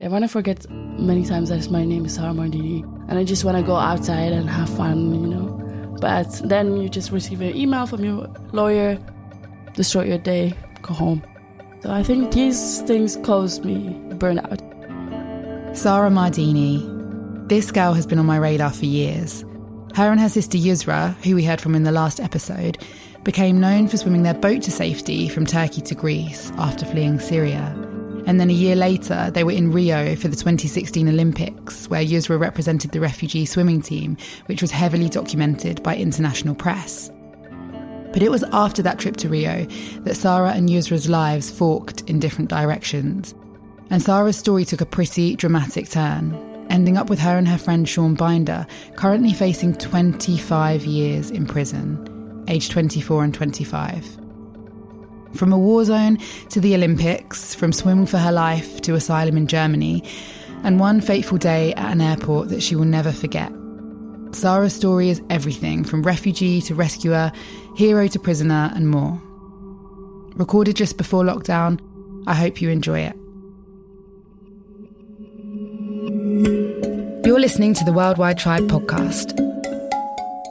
I want to forget many times that my name is Sarah Mardini and I just want to go outside and have fun, you know. But then you just receive an email from your lawyer, destroy your day, go home. So I think these things caused me burnout. Sarah Mardini. This girl has been on my radar for years. Her and her sister Yusra, who we heard from in the last episode, became known for swimming their boat to safety from Turkey to Greece after fleeing Syria. And then a year later, they were in Rio for the 2016 Olympics, where Yusra represented the refugee swimming team, which was heavily documented by international press. But it was after that trip to Rio that Sarah and Yusra's lives forked in different directions. And Sarah's story took a pretty dramatic turn, ending up with her and her friend Sean Binder currently facing 25 years in prison, aged 24 and 25. From a war zone to the Olympics, from swimming for her life to asylum in Germany, and one fateful day at an airport that she will never forget. Sarah's story is everything from refugee to rescuer, hero to prisoner, and more. Recorded just before lockdown, I hope you enjoy it. You're listening to the Worldwide Tribe podcast.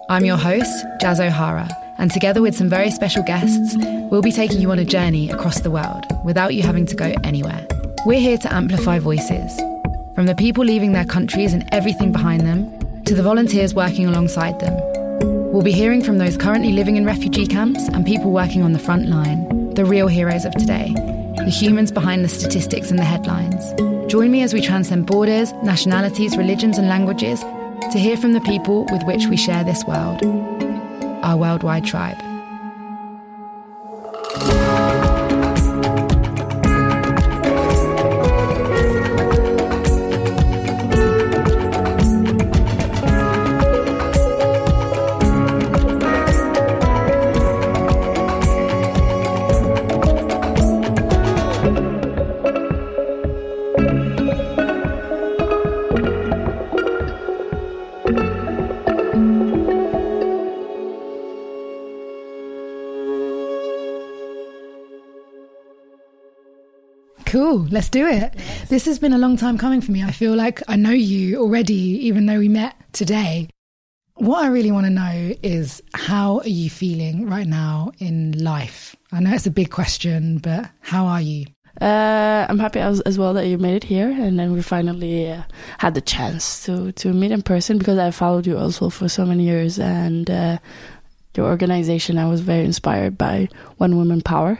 I'm your host, Jazz O'Hara and together with some very special guests, we'll be taking you on a journey across the world without you having to go anywhere. We're here to amplify voices, from the people leaving their countries and everything behind them, to the volunteers working alongside them. We'll be hearing from those currently living in refugee camps and people working on the front line, the real heroes of today, the humans behind the statistics and the headlines. Join me as we transcend borders, nationalities, religions, and languages to hear from the people with which we share this world our worldwide tribe. Cool, let's do it. Yes. This has been a long time coming for me. I feel like I know you already, even though we met today. What I really want to know is how are you feeling right now in life? I know it's a big question, but how are you? Uh, I'm happy as, as, well that you made it here, and then we finally uh, had the chance to to meet in person because I followed you also for so many years, and uh, your organization I was very inspired by One Woman Power,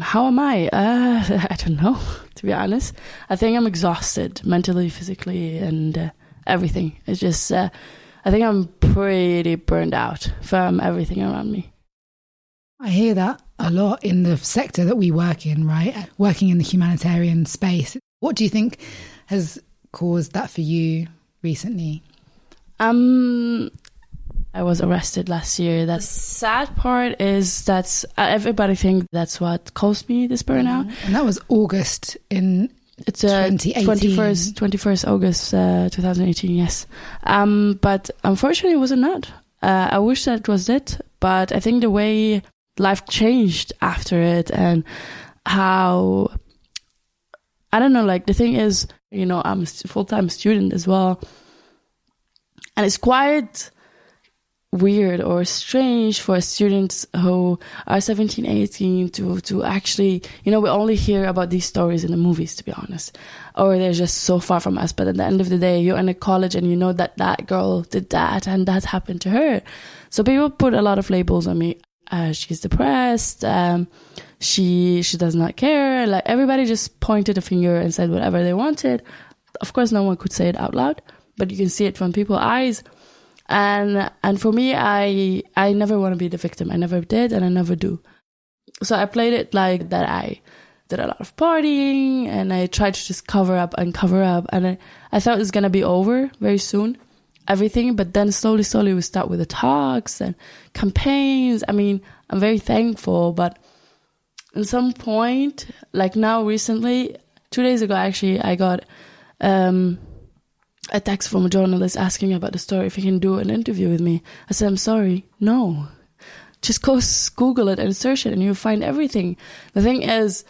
how am I? Uh, I don't know, to be honest. I think I'm exhausted mentally, physically, and uh, everything. It's just, uh, I think I'm pretty burned out from everything around me. I hear that a lot in the sector that we work in, right? Working in the humanitarian space. What do you think has caused that for you recently? Um, I was arrested last year. The sad part is that uh, everybody thinks that's what caused me this burnout. Mm-hmm. And that was August in it's uh, 21st, 21st August uh, 2018, yes. Um, but unfortunately, it wasn't that. Uh, I wish that was it, but I think the way life changed after it and how, I don't know, like the thing is, you know, I'm a full time student as well. And it's quite weird or strange for students who are 17 18 to to actually you know we only hear about these stories in the movies to be honest. Or they're just so far from us. But at the end of the day you're in a college and you know that that girl did that and that happened to her. So people put a lot of labels on me. Uh, she's depressed. Um, she she does not care. Like everybody just pointed a finger and said whatever they wanted. Of course no one could say it out loud but you can see it from people's eyes and and for me i i never want to be the victim. I never did and i never do. So i played it like that i did a lot of partying and i tried to just cover up and cover up. And i, I thought it was going to be over very soon everything. But then slowly slowly we start with the talks and campaigns. I mean i'm very thankful but at some point like now recently two days ago actually i got um a text from a journalist asking me about the story if he can do an interview with me. I said, I'm sorry, no. Just go Google it and search it and you'll find everything. The thing is,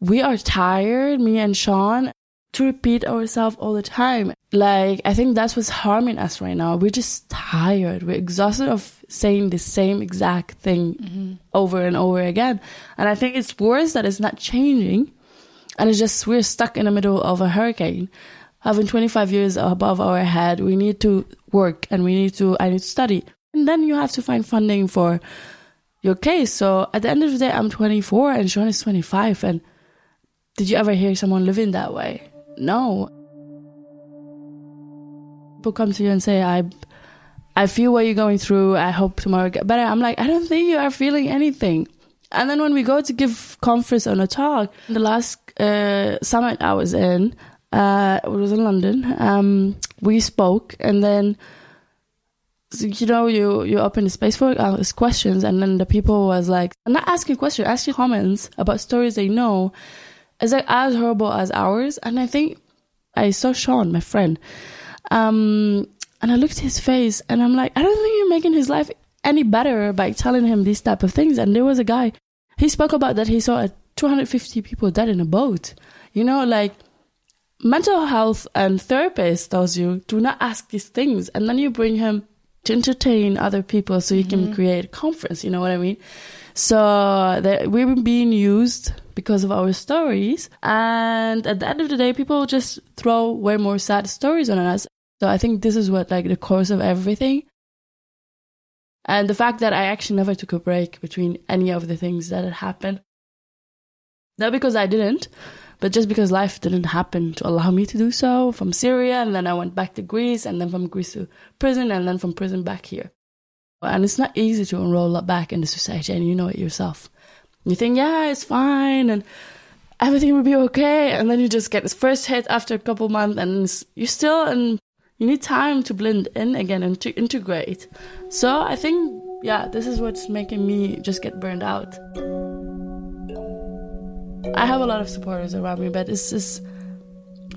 we are tired, me and Sean. to repeat ourselves all the time. Like, I think that's what's harming us right now. We're just tired. We're exhausted of saying the same exact thing mm-hmm. over and over again. And I think it's worse that it's not changing. And it's just, we're stuck in the middle of a hurricane. Having 25 years above our head, we need to work and we need to, I need to study. And then you have to find funding for your case. So at the end of the day, I'm 24 and Sean is 25. And did you ever hear someone living that way? No. People come to you and say, I I feel what you're going through. I hope tomorrow get better. I'm like, I don't think you are feeling anything. And then when we go to give conference on a talk, the last uh, summit I was in, uh, it was in London. Um, we spoke, and then you know you you open the space for uh, questions, and then the people was like, "I'm not asking questions, asking comments about stories they know, is like as horrible as ours. And I think I saw Sean, my friend, um, and I looked at his face, and I'm like, I don't think you're making his life any better by telling him these type of things. And there was a guy, he spoke about that he saw 250 people dead in a boat. You know, like mental health and therapist tells you do not ask these things, and then you bring him to entertain other people so you mm-hmm. can create a conference. You know what I mean? So that we were being used because of our stories. And at the end of the day, people just throw way more sad stories on us. So I think this is what like the cause of everything. And the fact that I actually never took a break between any of the things that had happened. Not because I didn't, but just because life didn't happen to allow me to do so from Syria. And then I went back to Greece and then from Greece to prison and then from prison back here. And it's not easy to enroll back into society and you know it yourself. You think, yeah, it's fine and everything will be okay. And then you just get this first hit after a couple months and you're still and you need time to blend in again and to integrate. So I think, yeah, this is what's making me just get burned out. I have a lot of supporters around me, but it's just,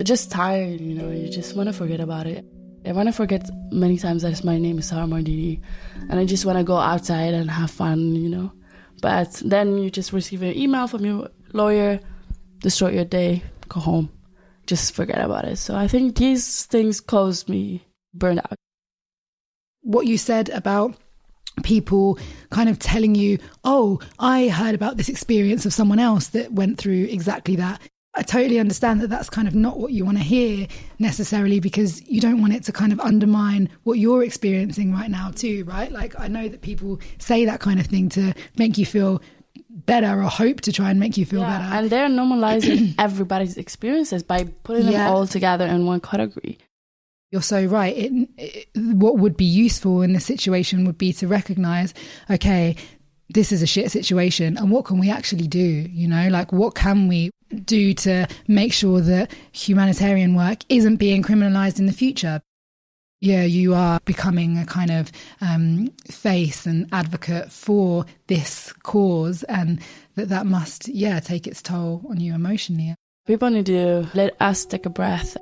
just tired, you know, you just want to forget about it. I want to forget many times that my name is Sarah Mardini and I just want to go outside and have fun, you know. But then you just receive an email from your lawyer, destroy your day, go home, just forget about it. So I think these things caused me burnout. What you said about people kind of telling you, oh, I heard about this experience of someone else that went through exactly that. I totally understand that that's kind of not what you want to hear necessarily because you don't want it to kind of undermine what you're experiencing right now, too, right? Like, I know that people say that kind of thing to make you feel better or hope to try and make you feel yeah, better. And they're normalizing everybody's experiences by putting them yeah. all together in one category. You're so right. It, it, what would be useful in this situation would be to recognize, okay, this is a shit situation and what can we actually do you know? Like what can we do to make sure that humanitarian work isn't being criminalized in the future? Yeah you are becoming a kind of um, face and advocate for this cause and that that must yeah take its toll on you emotionally. People need to let us take a breath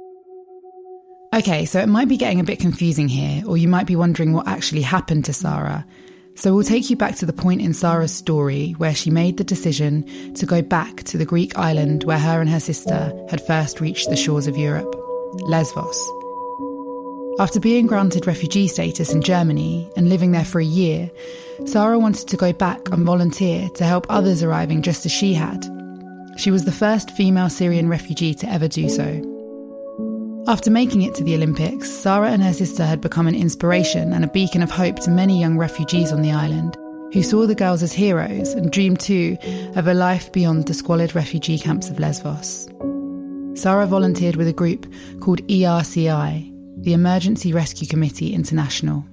okay so it might be getting a bit confusing here or you might be wondering what actually happened to sarah so we'll take you back to the point in Sarah's story where she made the decision to go back to the Greek island where her and her sister had first reached the shores of Europe, Lesvos. After being granted refugee status in Germany and living there for a year, Sarah wanted to go back and volunteer to help others arriving just as she had. She was the first female Syrian refugee to ever do so. After making it to the Olympics, Sarah and her sister had become an inspiration and a beacon of hope to many young refugees on the island, who saw the girls as heroes and dreamed too of a life beyond the squalid refugee camps of Lesvos. Sarah volunteered with a group called ERCI, the Emergency Rescue Committee International.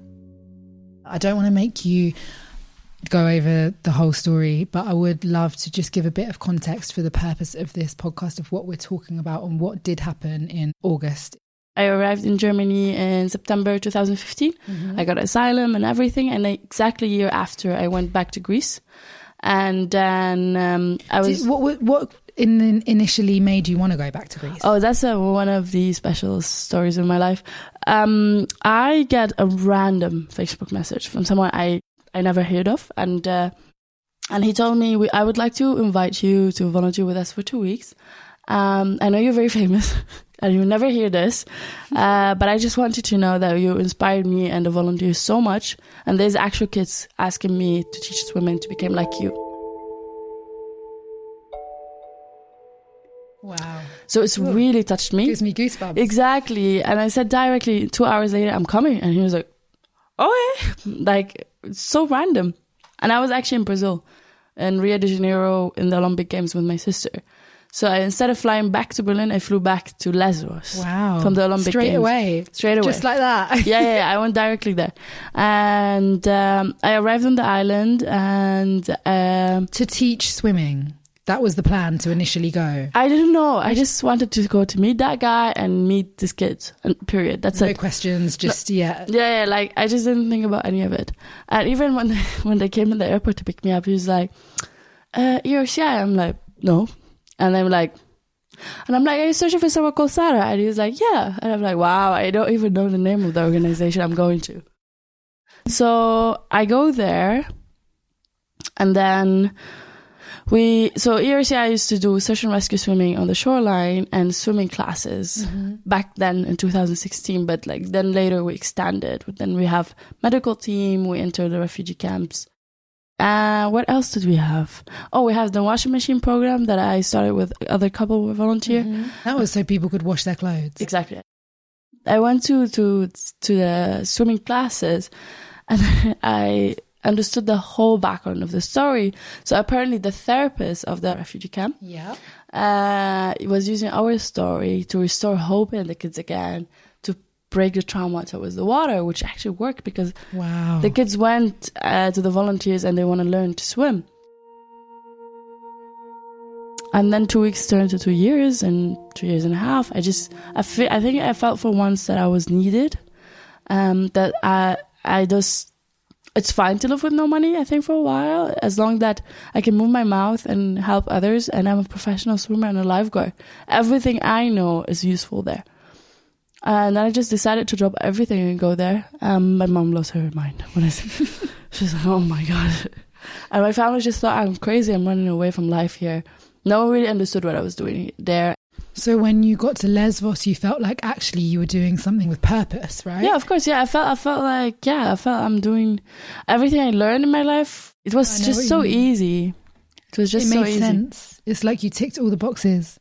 I don't want to make you go over the whole story, but I would love to just give a bit of context for the purpose of this podcast of what we're talking about and what did happen in August. I arrived in Germany in September 2015. Mm-hmm. I got asylum and everything, and exactly a year after, I went back to Greece. And then um, I was. what, what in, initially made you want to go back to Greece? Oh, that's a, one of the special stories in my life. Um, I get a random Facebook message from someone I I never heard of, and uh, and he told me I would like to invite you to volunteer with us for two weeks. Um, I know you're very famous. and you'll never hear this, uh, but I just wanted to know that you inspired me and the volunteers so much. And there's actual kids asking me to teach women to become like you. Wow. So it's Ooh. really touched me. Gives me goosebumps. Exactly. And I said directly two hours later, I'm coming. And he was like, oh, yeah. Like, so random. And I was actually in Brazil, in Rio de Janeiro, in the Olympic Games with my sister. So I, instead of flying back to Berlin, I flew back to Lesbos. Wow. From the Olympic Straight Games. away. Straight away. Just like that. yeah, yeah, yeah, I went directly there. And um, I arrived on the island and um, to teach swimming. That was the plan to initially go. I didn't know. I just wanted to go to meet that guy and meet this kid. And period. That's no it. questions, just yeah. Yeah, yeah, like I just didn't think about any of it. And even when they, when they came in the airport to pick me up, he was like, uh, "You're shy." I'm like, "No," and I'm like, and I'm like, "Are you searching for someone called Sarah?" And he was like, "Yeah," and I'm like, "Wow, I don't even know the name of the organization I'm going to." So I go there, and then we so ERCI used to do search and rescue swimming on the shoreline and swimming classes back then in 2016 but like then later we extended then we have medical team we enter the refugee camps uh, what else did we have? Oh, we have the washing machine program that I started with other couple volunteer. That was so people could wash their clothes. Exactly. I went to to to the swimming classes, and I understood the whole background of the story. So apparently, the therapist of the refugee camp Yeah. uh, was using our story to restore hope in the kids again, to break the trauma towards the water, which actually worked because Wow. the kids went uh, to the volunteers and they want to learn to swim. And then two weeks turned to two years and two years and a half. I just, I, fe- I think I felt for once that I was needed. Um, that I, I just, it's fine to live with no money. I think for a while, as long that I can move my mouth and help others. And I'm a professional swimmer and a lifeguard. Everything I know is useful there. And then I just decided to drop everything and go there. Um, my mom lost her mind when I said, she's like, oh my God. And my family just thought I'm crazy. I'm running away from life here. No one really understood what I was doing there. So when you got to Lesbos, you felt like actually you were doing something with purpose, right? Yeah, of course. Yeah, I felt, I felt like, yeah, I felt I'm doing everything I learned in my life. It was just so mean. easy. It was just it so made easy. sense. It's like you ticked all the boxes.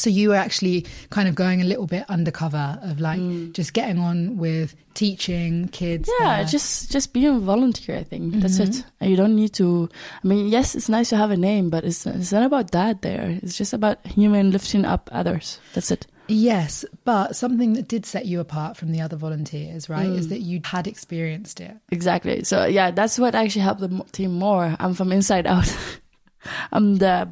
So you were actually kind of going a little bit undercover of like just getting on with teaching kids. Mm. Yeah, there. just just being a volunteer. I think that's Mm-hmm. it. And you don't need to. I mean, yes, it's nice to have a name, but it's it's not about that. There, it's just about human lifting up others. That's it. Yes, but something that did set you apart from the other volunteers, right, Mm. is that you had experienced it. Exactly. So yeah, that's what actually helped the team more. I'm from inside out. I'm the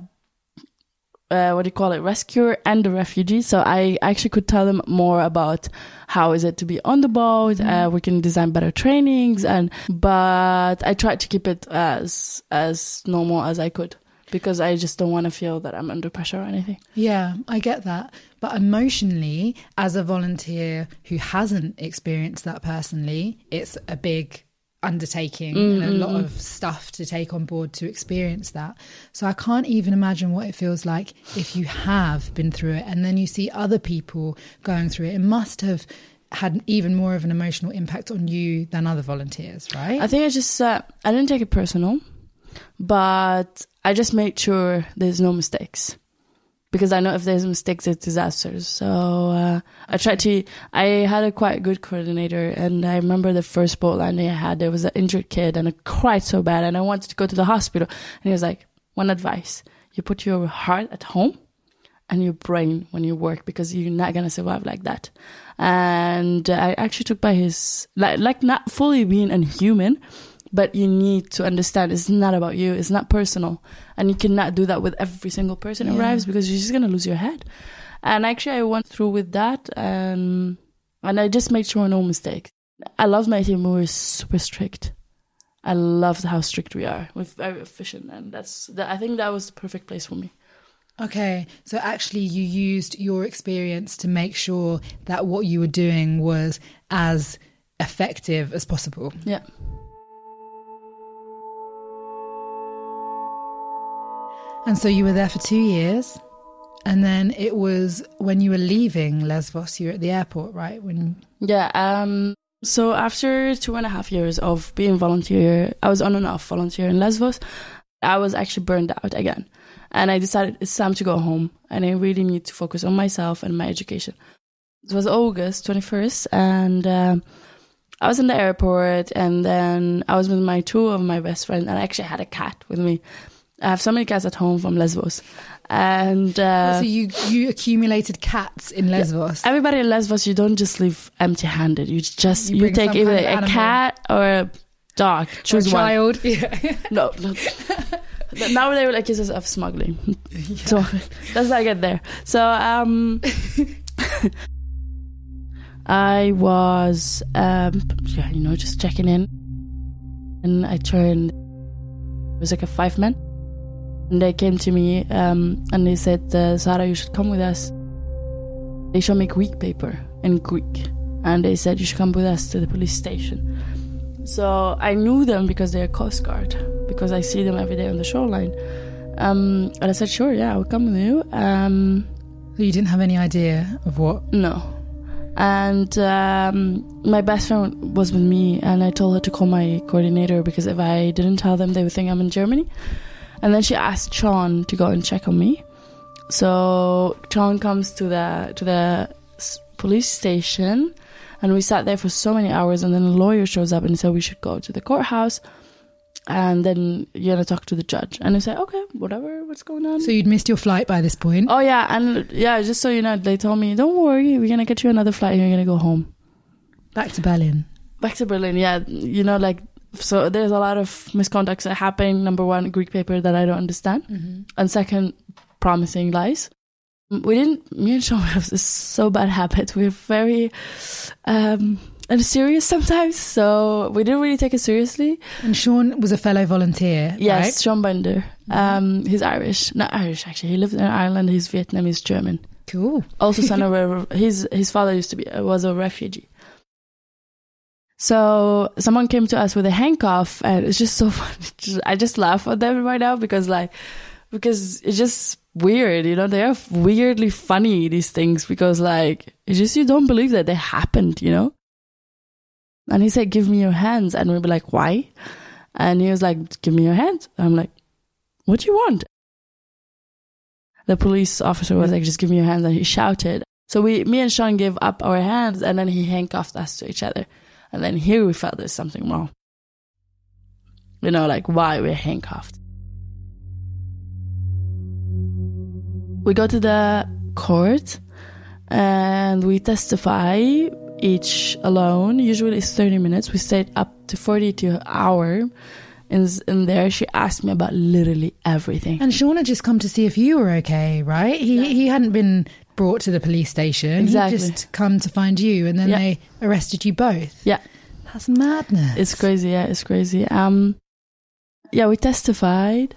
uh, what do you call it, rescuer and the refugee. So I actually could tell them more about how is it to be on the boat. Uh, we can design better trainings, and but I tried to keep it as as normal as I could because I just don't want to feel that I'm under pressure or anything. Yeah, I get that. But emotionally, as a volunteer who hasn't experienced that personally, it's a big undertaking and a lot of stuff to take on board to experience that. So I can't even imagine what it feels like if you have been through it and then you see other people going through it. It must have had even more of an emotional impact on you than other volunteers, right? I think I just uh, I didn't take it personal, but I just made sure there's no mistakes because I know if there's mistakes, it's disasters. So uh, I tried to. I had a quite good coordinator, and I remember the first boat landing I had. There was an injured kid, and I cried so bad, and I wanted to go to the hospital. And he was like, "One advice: you put your heart at home." And your brain when you work because you're not gonna survive like that. And I actually took by his like like not fully being inhuman, but you need to understand it's not about you it's not personal. And you cannot do that with every single person who Yeah. arrives because you're just going to lose your head. And actually i went through with that and and i just made sure no mistake i love my team we were super strict. I loved how strict we are we're very efficient and that's that, i think that was the perfect place for me. Okay, so actually, you used your experience to make sure that what you were doing was as effective as possible. yeah And so you were there for two years. And then it was when you were leaving Lesbos, you were at the airport, right? When Yeah. Um. So after two and a half years of being volunteer, I was on and off volunteer in Lesbos. I was actually burned out again, and I decided it's time to go home, and I really need to focus on myself and my education. It was August twenty first, and um, I was in the airport, and then I was with my two of my best friends, and I actually had a cat with me. I have so many cats at home from Lesbos, and uh, so you you accumulated cats in Lesbos. everybody in Lesbos, you don't just leave empty-handed. You just You you, take either a animal. cat or a dog. Or a Choose one. child. Yeah. No, no. now they accuse us of smuggling. So let's not get there. So um, I was um, yeah, you know, just checking in, and I turned. It was like a five men, and they came to me um, and they said, uh, "Sarah, you should come with us." They showed me Greek paper in Greek, and they said you should come with us to the police station. So I knew them because they're Coast Guard, because I see them every day on the shoreline. Um, and I said, sure, yeah, I'll come with you. Um, You didn't have any idea of what. no. And um, my best friend was with me, and I told her to call my coordinator because if I didn't tell them, they would think I'm in Germany. And then she asked Sean to go and check on me. So Sean comes to the to the police station, and we sat there for so many hours. And then a lawyer shows up and said we should go to the courthouse, and then you're gonna talk to the judge. And I said, okay, whatever, what's going on? So you'd missed your flight by this point. Oh yeah, and yeah, just so you know, they told me, "Don't worry, we're gonna get you another flight. and You're gonna go home Back to Berlin. back to Berlin." Yeah, you know, like so. There's a lot of misconducts that happen. Number one, Greek paper that I don't understand, and second, promising lies. We didn't. Me and Sean have this so bad habit. We're very um and serious sometimes, so we didn't really take it seriously. And Sean was a fellow volunteer. Yes, right? Sean Binder. Um, he's Irish, not Irish actually. He lives in Ireland. He's Vietnamese German. Cool. also son of a his his father used to be was a refugee so someone came to us with a handcuff and it's just so funny. I just laugh at them right now because like because it's just weird you know? They are weirdly funny these things because like it's just you don't believe that they happened you know? And he said give me your hands. And we were like why? And he was like give me your hands. I'm like what do you want? The police officer was like, just give me your hands. And he shouted. So we, me and Sean gave up our hands and then he handcuffed us to each other. And then here we felt there's something wrong. You know, like why we're handcuffed. We go to the court and we testify each alone. Usually it's 30 minutes. We stayed up to 40 to an hour. In, in there, she asked me about literally everything. And had just come to see if you were okay, right? He he hadn't been brought to the police station. Exactly. He'd just come to find you, and then Yeah. they arrested you both. Yeah. That's madness. It's crazy, yeah, it's crazy. Um, yeah, we testified,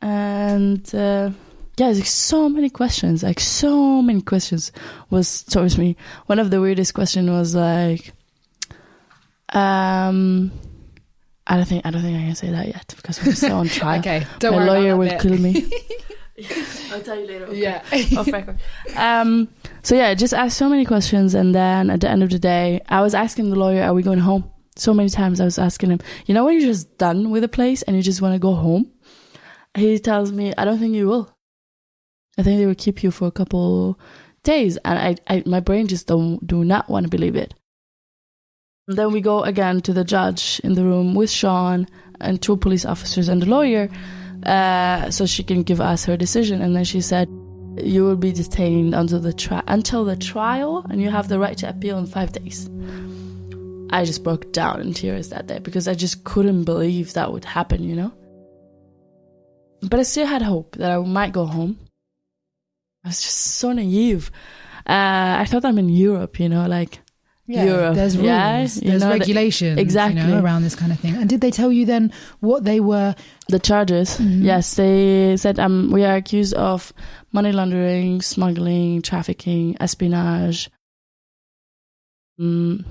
and uh, yeah, there's like so many questions, like so many questions was towards me. One of the weirdest question was like, um, I don't think I don't think I can say that yet because we're still on trial. okay. Don't My worry lawyer will kill me. I'll tell you later. Yeah. off record. Um, so yeah, just asked so many questions, and then at the end of the day, I was asking the lawyer, "Are we going home?" So many times I was asking him, "You know when you're just done with a place and you just want to go home?" He tells me, "I don't think you will. I think they will keep you for a couple days," and I, I my brain just don't do not want to believe it. And then we go again to the judge in the room with Sean and two police officers and the lawyer, uh, so she can give us her decision. And then she said, "You will be detained until the tri- until the trial, and you have the right to appeal in five days." I just broke down in tears that day because I just couldn't believe that would happen, you know. But I still had hope that I might go home. I was just so naive. Uh, I thought I'm in Europe, you know, like Europe. There's rules. Yeah, you there's know, the- regulations. exactly. You know, around this kind of thing. And did they tell you then what they were? The charges, Mhm. yes, they said um, we are accused of money laundering, smuggling, trafficking, espionage. Mm,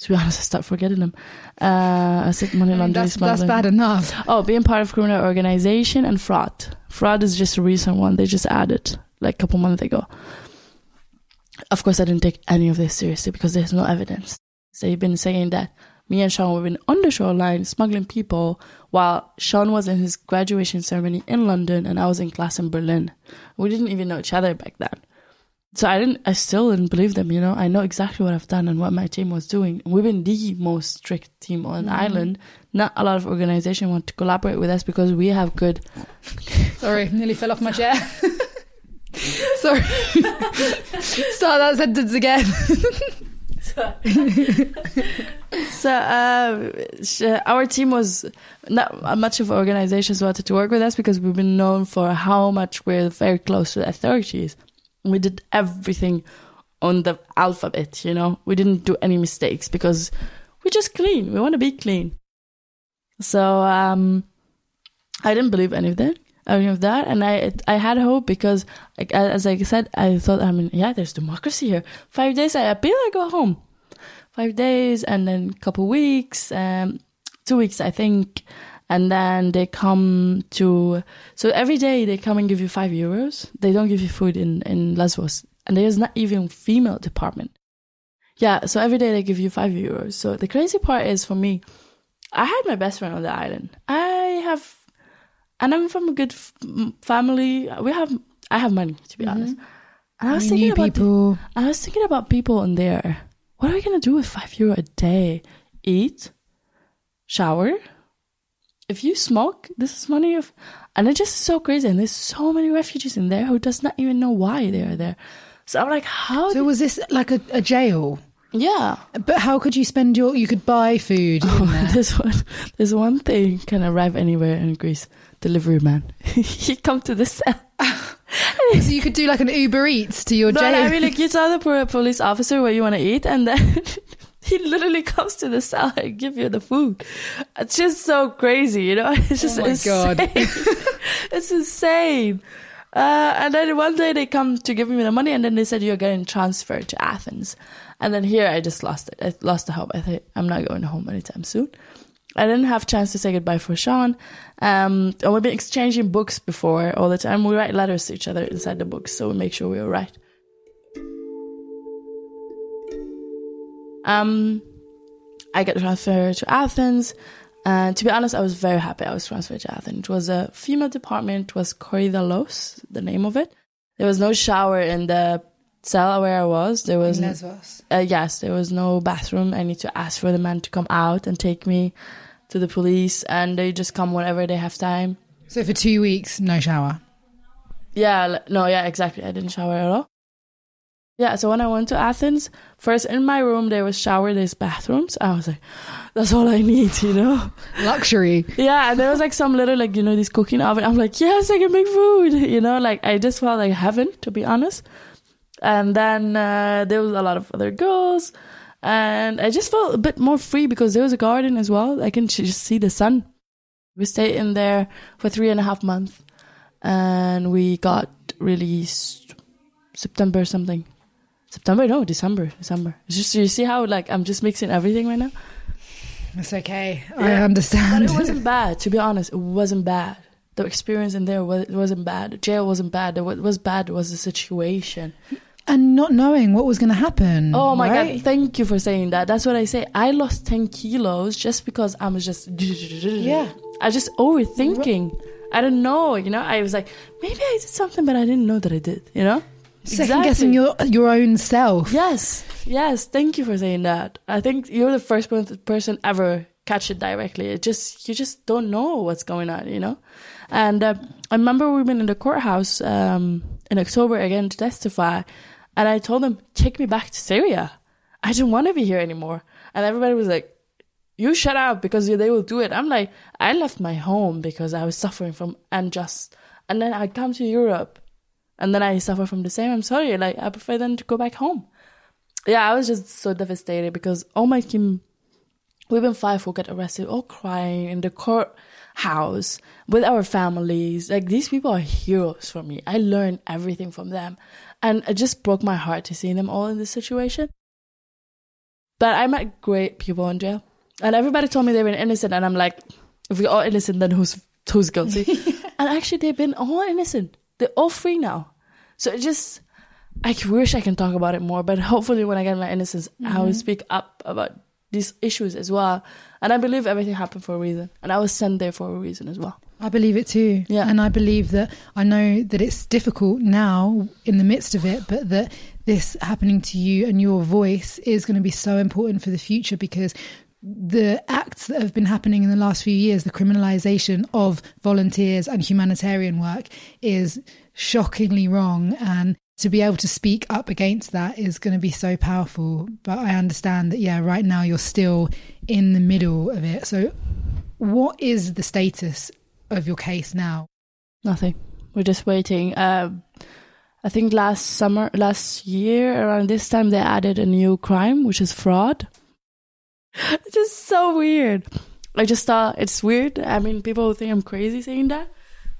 to be honest, I start forgetting them. Uh, I said money laundering, that's, that's smuggling. bad enough. Oh, being part of criminal organization and fraud. Fraud is just a recent one they just added like a couple months ago. Of course, I didn't take any of this seriously because there's no evidence. They've been saying that me and Sean were on the shoreline smuggling people while Sean was in his graduation ceremony in London and I was in class in Berlin. We didn't even know each other back then. So I didn't, I still didn't believe them, you know. I know exactly what I've done and what my team was doing. We've been the most strict team on Mm-hmm. island. Not a lot of organization want to collaborate with us because we have good Sorry, nearly fell off my chair. Sorry. Start that sentence again. So uh, our team was not much of organizations wanted to work with us because we've been known for how much we're very close to the authorities. We did everything on the alphabet, you know. We didn't do any mistakes because we're just clean. We want to be clean. So um, I didn't believe any of that, any of that, and I I had hope because, like, as I said, I thought, I mean, yeah, there's democracy here. Five days, I appeal, I go home five days and then a couple weeks, um, two weeks, I think. And then they come to, so every day they come and give you five euros. They don't give you food in, in Lesbos. And there's not even female department. Yeah. So every day they give you five euros. So the crazy part is for me, I had my best friend on the island. I have, and I'm from a good f- family. We have, I have money to be mm-hmm. honest. And I was thinking about the- people. I was thinking about people in there. What are we gonna do with five euro a day? Eat, shower. If you smoke, this is money of, and it's just is so crazy. And there's so many refugees in there who does not even know why they are there. So I'm like, how? So was this like a, a jail? yeah. But how could you spend your? You could buy food. in oh, there. This one, there's one thing can arrive anywhere in Greece. Delivery man. he come to the cell. so you could do like an Uber Eats to your No, jail. I mean, like you tell the police officer what you want to eat, and then he literally comes to the cell and give you the food. It's just so crazy, you know. It's just Oh my insane. God. it's insane. Uh, and then one day they come to give me the money, and then they said you're getting transferred to Athens. And then here I just lost it. I lost the hope. I think I'm not going home anytime soon. I didn't have chance to say goodbye for Sean. Um, and we've been exchanging books before all the time. We write letters to each other inside the books, so we make sure we're right. Um, I got transferred to Athens. And to be honest, I was very happy I was transferred to Athens. It was a female department, it was Korydallos, the name of it. There was no shower in the cell where I was. There was In Lesbos. uh, yes, there was no bathroom. I need to ask for the man to come out and take me to the police, and they just come whenever they have time. So for two weeks, no shower. Yeah, no, yeah, exactly. I didn't shower at all. Yeah, so when I went to Athens, first in my room there was shower, there's bathrooms. I was like, that's all I need, you know. Luxury. Yeah, and there was like some little like you know this cooking oven. I'm like, yes, I can make food. You know, like I just felt like heaven to be honest. And then uh, there was a lot of other girls, and I just felt a bit more free because there was a garden as well. I can just see the sun. We stayed in there for three and a half months, and we got released September something. September, no, December, December. It's just you see how like I'm just mixing everything right now. It's okay. I Yeah. But understand. it wasn't bad, to be honest. It wasn't bad. The experience in there was it wasn't bad. Jail wasn't bad. What was bad was the situation. And not knowing what was going to happen. Oh my right? god! Thank you for saying that. That's what I say. I lost ten kilos just because I was just Yeah. I was just overthinking. I don't know. You know, I was like, maybe I did something, but I didn't know that I did. You know, Second guessing your your own self. Yes, yes. Thank you for saying that. I think you're the first person ever catch it directly. It just you just don't know what's going on, you know. And uh, I remember we went in the courthouse um, in October again to testify, and I told them take me back to Syria. I didn't want to be here anymore. And everybody was like, "You shut up because they will do it." I'm like, I left my home because I was suffering from unjust, and then I come to Europe and then I suffer from the same. I'm sorry, like I prefer them to go back home. Yeah, I was just so devastated because all my team, we've been five who got arrested, all crying in the courthouse with our families. Like these people are heroes for me. I learned everything from them, and it just broke my heart to see them all in this situation. But I met great people in jail, and everybody told me they were innocent, and I'm like, if we're all innocent, then who's who's guilty? and actually, they've been all innocent. They're all free now. So it just, I wish I can talk about it more, but hopefully when I get my innocence, I will mm-hmm. speak up about these issues as well. And I believe everything happened for a reason. And I was sent there for a reason as well. I believe it too. Yeah. And I believe that I know that it's difficult now in the midst of it, but that this happening to you and your voice is going to be so important for the future because the acts that have been happening in the last few years, the criminalization of volunteers and humanitarian work is shockingly wrong. And to be able to speak up against that is going to be so powerful. But I understand that, yeah, right now you're still in the middle of it. So, what is the status of your case now? Nothing. We're just waiting. Um, I think last summer, last year, around this time, they added a new crime, which is fraud. It's just so weird. I just thought it's weird. I mean, people will think I'm crazy saying that.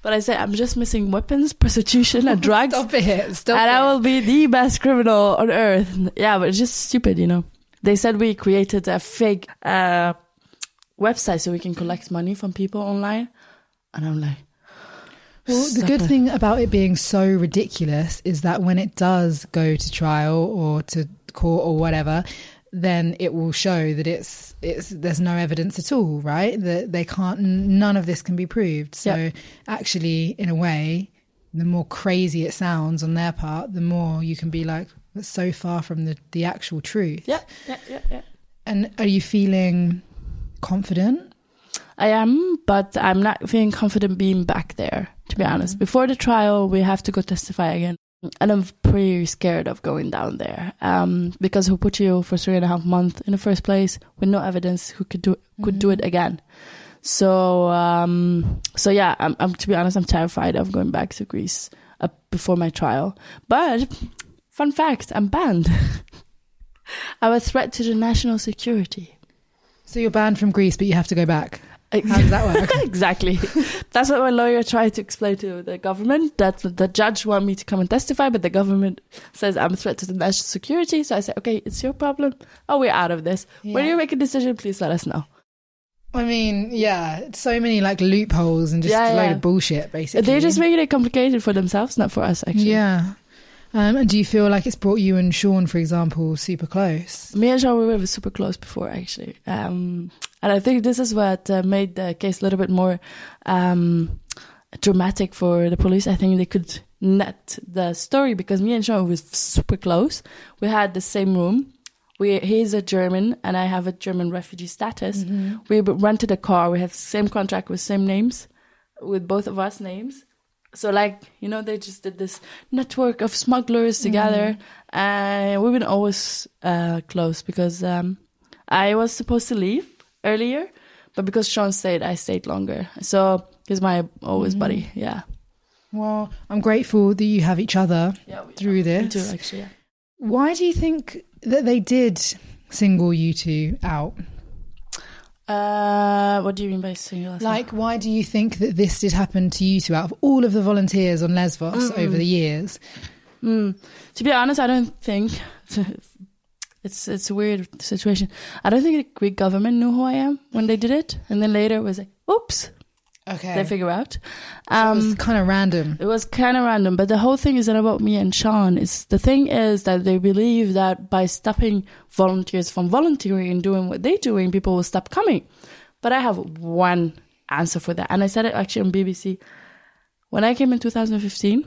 But I said, I'm just missing weapons, prostitution, and drugs. Stop it. Stop and it. I will be the best criminal on earth. Yeah, but it's just stupid, you know. They said we created a fake uh, website so we can collect money from people online. And I'm like, Well, the good thing about it being so ridiculous is that when it does go to trial or to court or whatever, then it will show that it's it's there's no evidence at all, right? That they can't none of this can be proved. So Yeah. actually, in a way, the more crazy it sounds on their part, the more you can be like, that's so far from the the actual truth. yeah, yeah, yeah, yeah. And are you feeling confident? I am, but I'm not feeling confident being back there, to be honest. Before the trial, we have to go testify again. And I'm pretty scared of going down there. Um, because who put you for three and a half months in the first place with no evidence who could do could do it again. So um so yeah, I'm, I'm to be honest, I'm terrified of going back to Greece uh, before my trial. But fun fact, I'm banned. I'm a threat to the national security. So you're banned from Greece, but you have to go back. How does that work? exactly. That's what my lawyer tried to explain to the government. That the judge want me to come and testify, but the government says I'm a threat to the national security. So I said, okay, it's your problem. Oh, we're out of this. When you make a decision, please let us know. I mean, yeah, so many like loopholes and just Yeah, a load yeah. of bullshit, basically. They're just making it complicated for themselves, not for us, actually. yeah. Um, and do you feel like it's brought you and Sean, for example, super close? Me and Sean we were super close before, actually. Um, and I think this is what uh, made the case a little bit more um, dramatic for the police. I think they could net the story because me and Sean was super close. We had the same room. We he's a German and I have a German refugee status. We rented a car. We have same contract with same names, with both of us names. So like you know they just did this network of smugglers together, and we've been always uh, close because um, I was supposed to leave earlier, but because Sean stayed, I stayed longer. So he's my always buddy. Yeah, Well, I'm grateful that you have each other yeah. Through this. too, actually. Yeah. Why do you think that they did single you two out? Uh, what do you mean by single? Like, why do you think that this did happen to you two out of all of the volunteers on Lesbos over the years? Mm. To be honest, I don't think it's it's a weird situation. I don't think the Greek government knew who I am when they did it, and then later it was like, "Oops," Okay. they figure out. it Um, was kind of random. it was kind of random, but the whole thing isn't about me and Sean. It's the thing is that they believe that by stopping volunteers from volunteering and doing what they're doing, people will stop coming. But I have one answer for that, and I said it actually on BBC. When I came in 2015,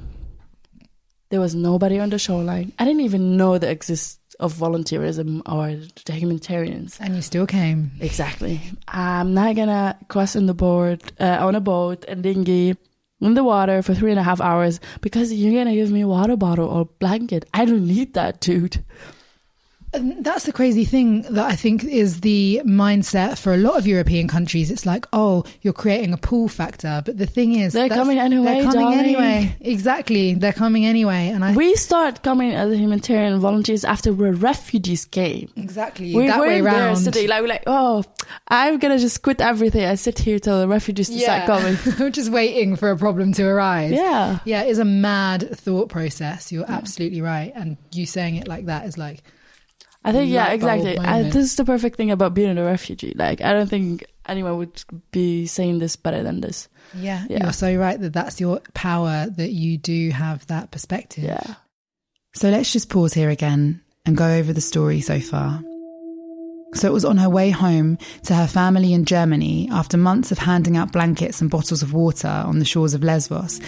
there was nobody on the shoreline. I didn't even know the exist of volunteerism or the humanitarians. And you still came. Exactly. I'm not gonna cross on the board uh, on a boat and dinghy in the water for three and a half hours because you're gonna give me a water bottle or blanket. I don't need that, dude. That's the crazy thing that I think is the mindset for a lot of European countries. It's like, oh, you're creating a pull factor, but the thing is, They're coming anyway, They're coming darling. anyway. Exactly, they're coming anyway, and I We start coming as humanitarian volunteers after where refugees came. exactly We that way weren't round. sitting like we're like, oh, I'm gonna just quit everything. I sit here till the refugees start coming. I'm just waiting for a problem to arise. Yeah. Yeah, it is a mad thought process. You're absolutely right, and you saying it like that is like, I think yeah, exactly. I, this is the perfect thing about being a refugee. Like I don't think anyone would be saying this better than this. Yeah, Yeah. you're so right that that's your power that you do have that perspective. Yeah. So let's just pause here again and go over the story so far. So it was on her way home to her family in Germany after months of handing out blankets and bottles of water on the shores of Lesbos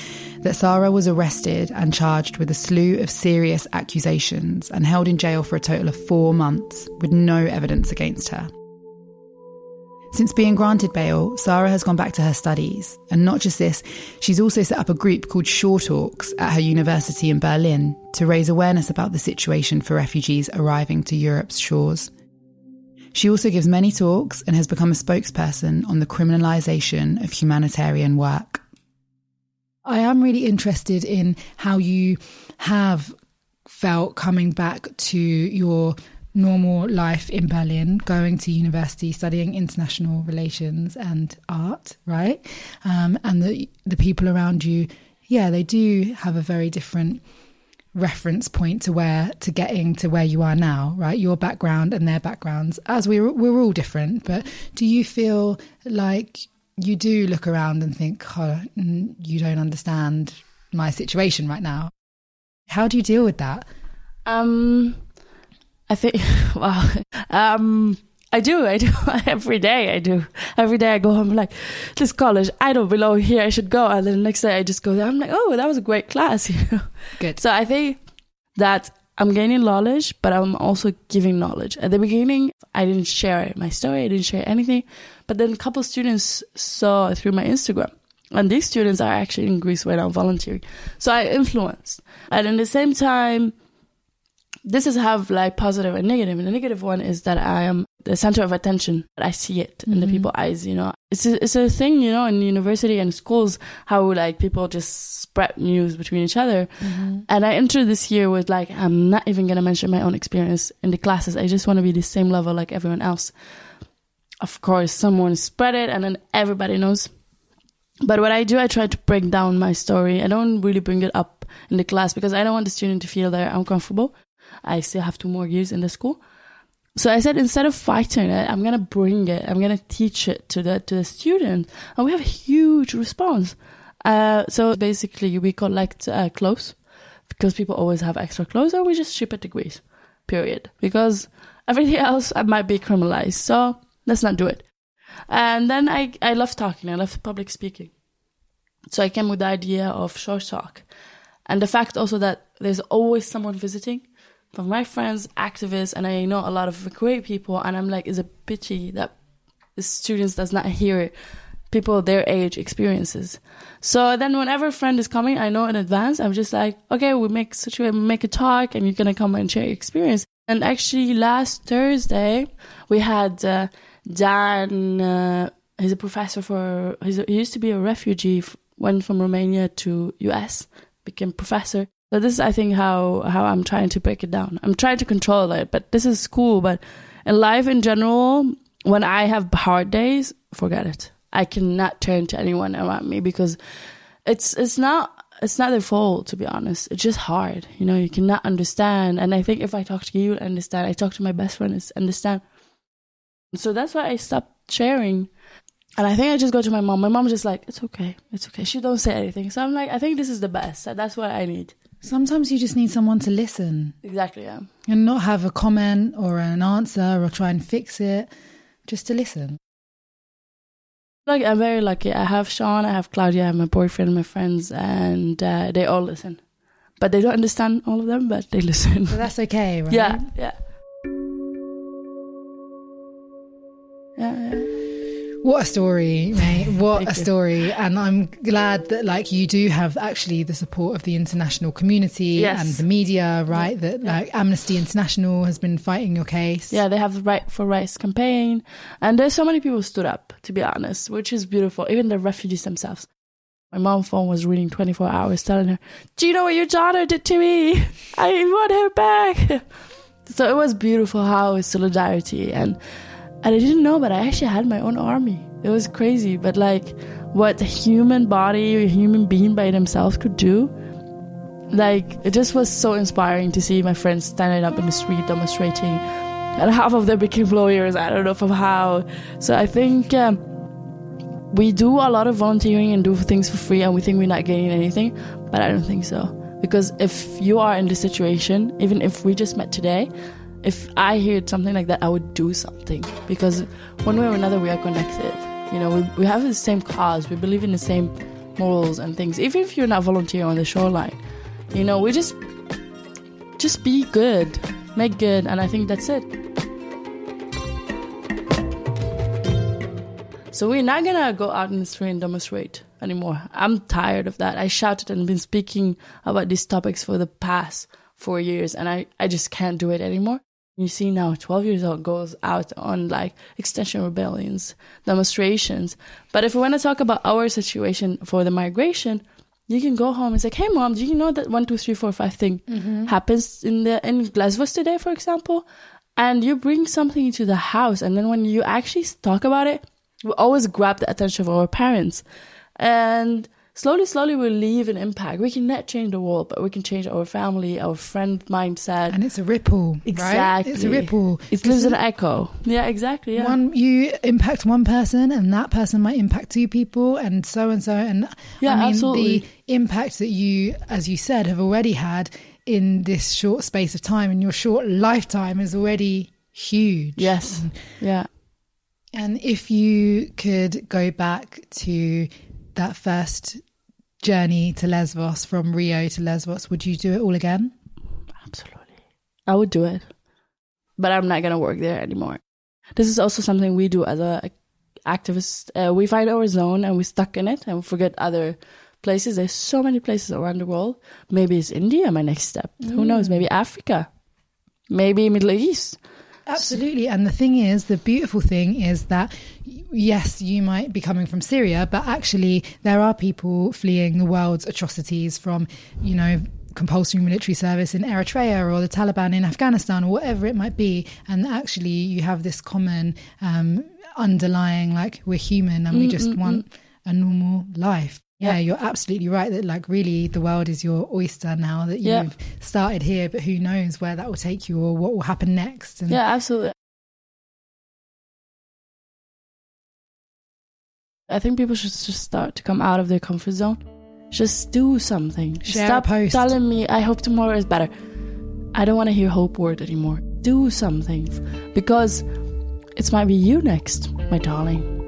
that Sarah was arrested and charged with a slew of serious accusations and held in jail for a total of four months with no evidence against her. Since being granted bail, Sarah has gone back to her studies. And not just this, she's also set up a group called Shore Talks at her university in Berlin to raise awareness about the situation for refugees arriving to Europe's shores. She also gives many talks and has become a spokesperson on the criminalisation of humanitarian work. I am really interested in how you have felt coming back to your normal life in Berlin, going to university, studying international relations and art, right? Um, and the the people around you, yeah, they do have a very different reference point to where to getting to where you are now, right? Your background and their backgrounds, as we're we're all different. But do you feel like you do look around and think, oh, you don't understand my situation right now? How do you deal with that? Um, I think, wow. Um, I do, I do every day. I do every day. I go home like this college. I don't belong here. I should go. And then the next day I just go there. I'm like, oh, that was a great class. You know. Good. So I think that I'm gaining knowledge, but I'm also giving knowledge. At the beginning, I didn't share my story. I didn't share anything. But then a couple students saw through my Instagram. And these students are actually in Greece right now volunteering. So I influenced. And at the same time, this is have like positive and negative. And the negative one is that I am the center of attention. I see it in the Mhm. people's eyes, you know. It's a, it's a thing, you know, in university and schools, how like people just spread news between each other. And I entered this year with like, I'm not even going to mention my own experience in the classes. I just want to be the same level like everyone else. Of course, someone spread it and then everybody knows. But what I do, I try to break down my story. I don't really bring it up in the class because I don't want the student to feel they're uncomfortable. I still have two more years in the school. So I said instead of fighting it, I'm gonna bring it. I'm gonna teach it to the to the student, and we have a huge response. Uh, so basically, we collect uh, clothes because people always have extra clothes, and we just ship it to Greece. Period. Because everything else uh, might be criminalized. So let's not do it. And then I I love talking. I love public speaking. So I came with the idea of short talk, and the fact also that there's always someone visiting from my friends, activists, and I know a lot of great people, and I'm like, it's a pity that the students does not hear people their age experiences. So then whenever a friend is coming, I know in advance, I'm just like, okay, we make such a make a talk, and you're gonna come and share your experience. And actually, last Thursday we had uh, Dan. Uh, he's a professor for. He used to be a refugee. Went from Romania to U.S. Became professor. So this is, I think, how how I'm trying to break it down. I'm trying to control it, but this is cool. But in life in general, when I have hard days, forget it. I cannot turn to anyone around me because it's it's not it's not their fault to be honest. It's just hard. You know, you cannot understand. And I think if I talk to you, you'll understand. I talk to my best friend, is understand. So that's why I stopped sharing. And I think I just go to my mom. My mom's just like, it's okay, it's okay. She don't say anything. So I'm like, I think this is the best. That's what I need. Sometimes you just need someone to listen Exactly. Yeah. and not have a comment or an answer or try and fix it, just to listen. Like I'm very lucky. I have Sean, I have Claudia, I have my boyfriend, my friends, and uh, they all listen. But they don't understand all of them, but they listen. But that's okay, right? Yeah, yeah. Yeah, yeah. What a story, mate. What a story. And I'm glad that like you do have actually the support of the international community Yes. and the media, right? That Yeah. like Amnesty International has been fighting your case. Yeah, they have the Write for Rights campaign, and there's so many people stood up. To be honest, which is beautiful. Even the refugees themselves. My mom phone was ringing 24 hours, telling her, "Do you know what your daughter did to me? I want her back." so it was beautiful how solidarity, and and I didn't know, but I actually had my own army. It was crazy, but like what a human body, a human being by themselves could do. Like it just was so inspiring to see my friends standing up in the street demonstrating and half of them became lawyers. I don't know from how. So I think um, we do a lot of volunteering and do things for free and we think we're not getting anything, but I don't think so. Because if you are in this situation, even if we just met today, if I heard something like that, I would do something. Because one way or another, we are connected. You know, we, we have the same cause, we believe in the same morals and things. Even if you're not volunteering on the shoreline, you know, we just just be good, make good, and I think that's it. So we're not gonna go out in the street and demonstrate anymore. I'm tired of that. I shouted and been speaking about these topics for the past four years, and I, I just can't do it anymore. You see now, 12 years old goes out on like Extinction Rebellions, demonstrations. But if we want to talk about our situation for the migration, you can go home and say, "Hey, mom, do you know that one, two, three, four, five thing Mm-hmm. happens in the in Glasgow today, for example?" And you bring something into the house, and then when you actually talk about it, we always grab the attention of our parents, and slowly, slowly, we leave an impact. We cannot change the world, but we can change our family, our friend mindset. And it's a ripple, right? Exactly. It's a ripple. It leaves an echo. Yeah, exactly. Yeah. One you impact one person, and that person might impact two people, and so and so. And Yeah, I mean, absolutely. the impact that you, as you said, have already had in this short space of time, in your short lifetime, is already huge. yes. Yeah. And if you could go back to that first journey to Lesbos from Rio to Lesbos, would you do it all again? Absolutely. I would do it. But I'm not going to work there anymore. This is also something we do as a activist. Uh, we find our zone and we stuck in it and we forget other places. There's so many places around the world. Maybe it's India, my next step. Who knows? Maybe Africa. Maybe Middle East. Absolutely. And the thing is, the beautiful thing is that, yes, you might be coming from Syria, but actually, there are people fleeing the world's atrocities from, you know, compulsory military service in Eritrea or the Taliban in Afghanistan or whatever it might be. And actually, you have this common um, underlying, like, we're human and we mm, just mm, mm. want a normal life. Yeah, you're absolutely right that, like, really the world is your oyster now that you've Yeah. started here, but who knows where that will take you or what will happen next. And Yeah, absolutely. I think people should just start to come out of their comfort zone. Just do something. Share Stop post. telling me I hope tomorrow is better. I don't want to hear hope word anymore. Do something because it might be you next, my darling.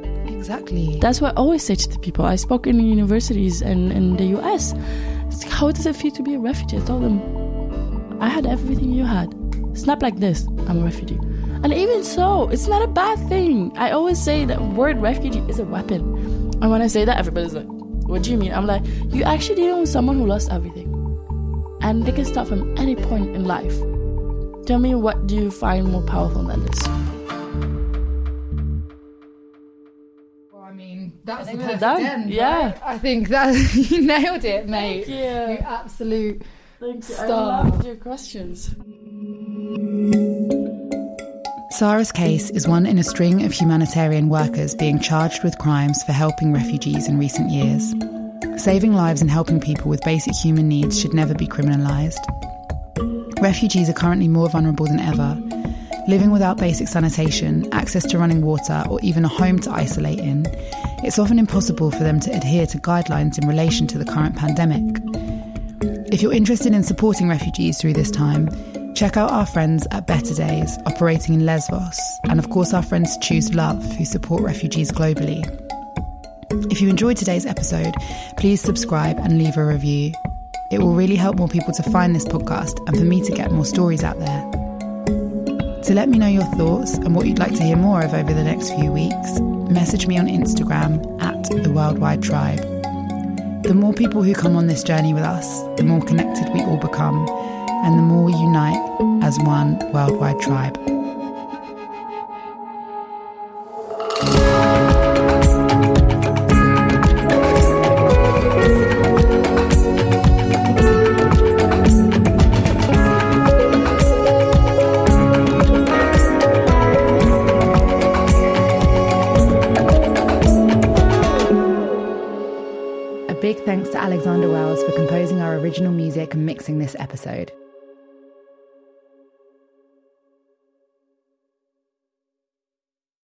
Exactly. That's what I always say to the people. I spoke in universities and in the US. How does it feel to be a refugee? I told them, I had everything you had. Snap like this, I'm a refugee. And even so, it's not a bad thing. I always say that word refugee is a weapon. And when I say that, everybody's like, what do you mean? I'm like, you actually dealing with someone who lost everything. And they can start from any point in life. Tell me what do you find more powerful than this? I that's think the we're perfect done. end. Yeah. right? I think that you nailed it, mate. you. You absolute. Thank you. I Star. loved your questions. Sarah's case is one in a string of humanitarian workers being charged with crimes for helping refugees in recent years. Saving lives and helping people with basic human needs should never be criminalised. Refugees are currently more vulnerable than ever. Living without basic sanitation, access to running water, or even a home to isolate in, it's often impossible for them to adhere to guidelines in relation to the current pandemic. If you're interested in supporting refugees through this time, check out our friends at Better Days, operating in Lesbos, and of course our friends Choose Love, who support refugees globally. If you enjoyed today's episode, please subscribe and leave a review. It will really help more people to find this podcast and for me to get more stories out there. To let me know your thoughts and what you'd like to hear more of over the next few weeks, message me on Instagram at The Worldwide Tribe. The more people who come on this journey with us, the more connected we all become, and the more we unite as one worldwide tribe.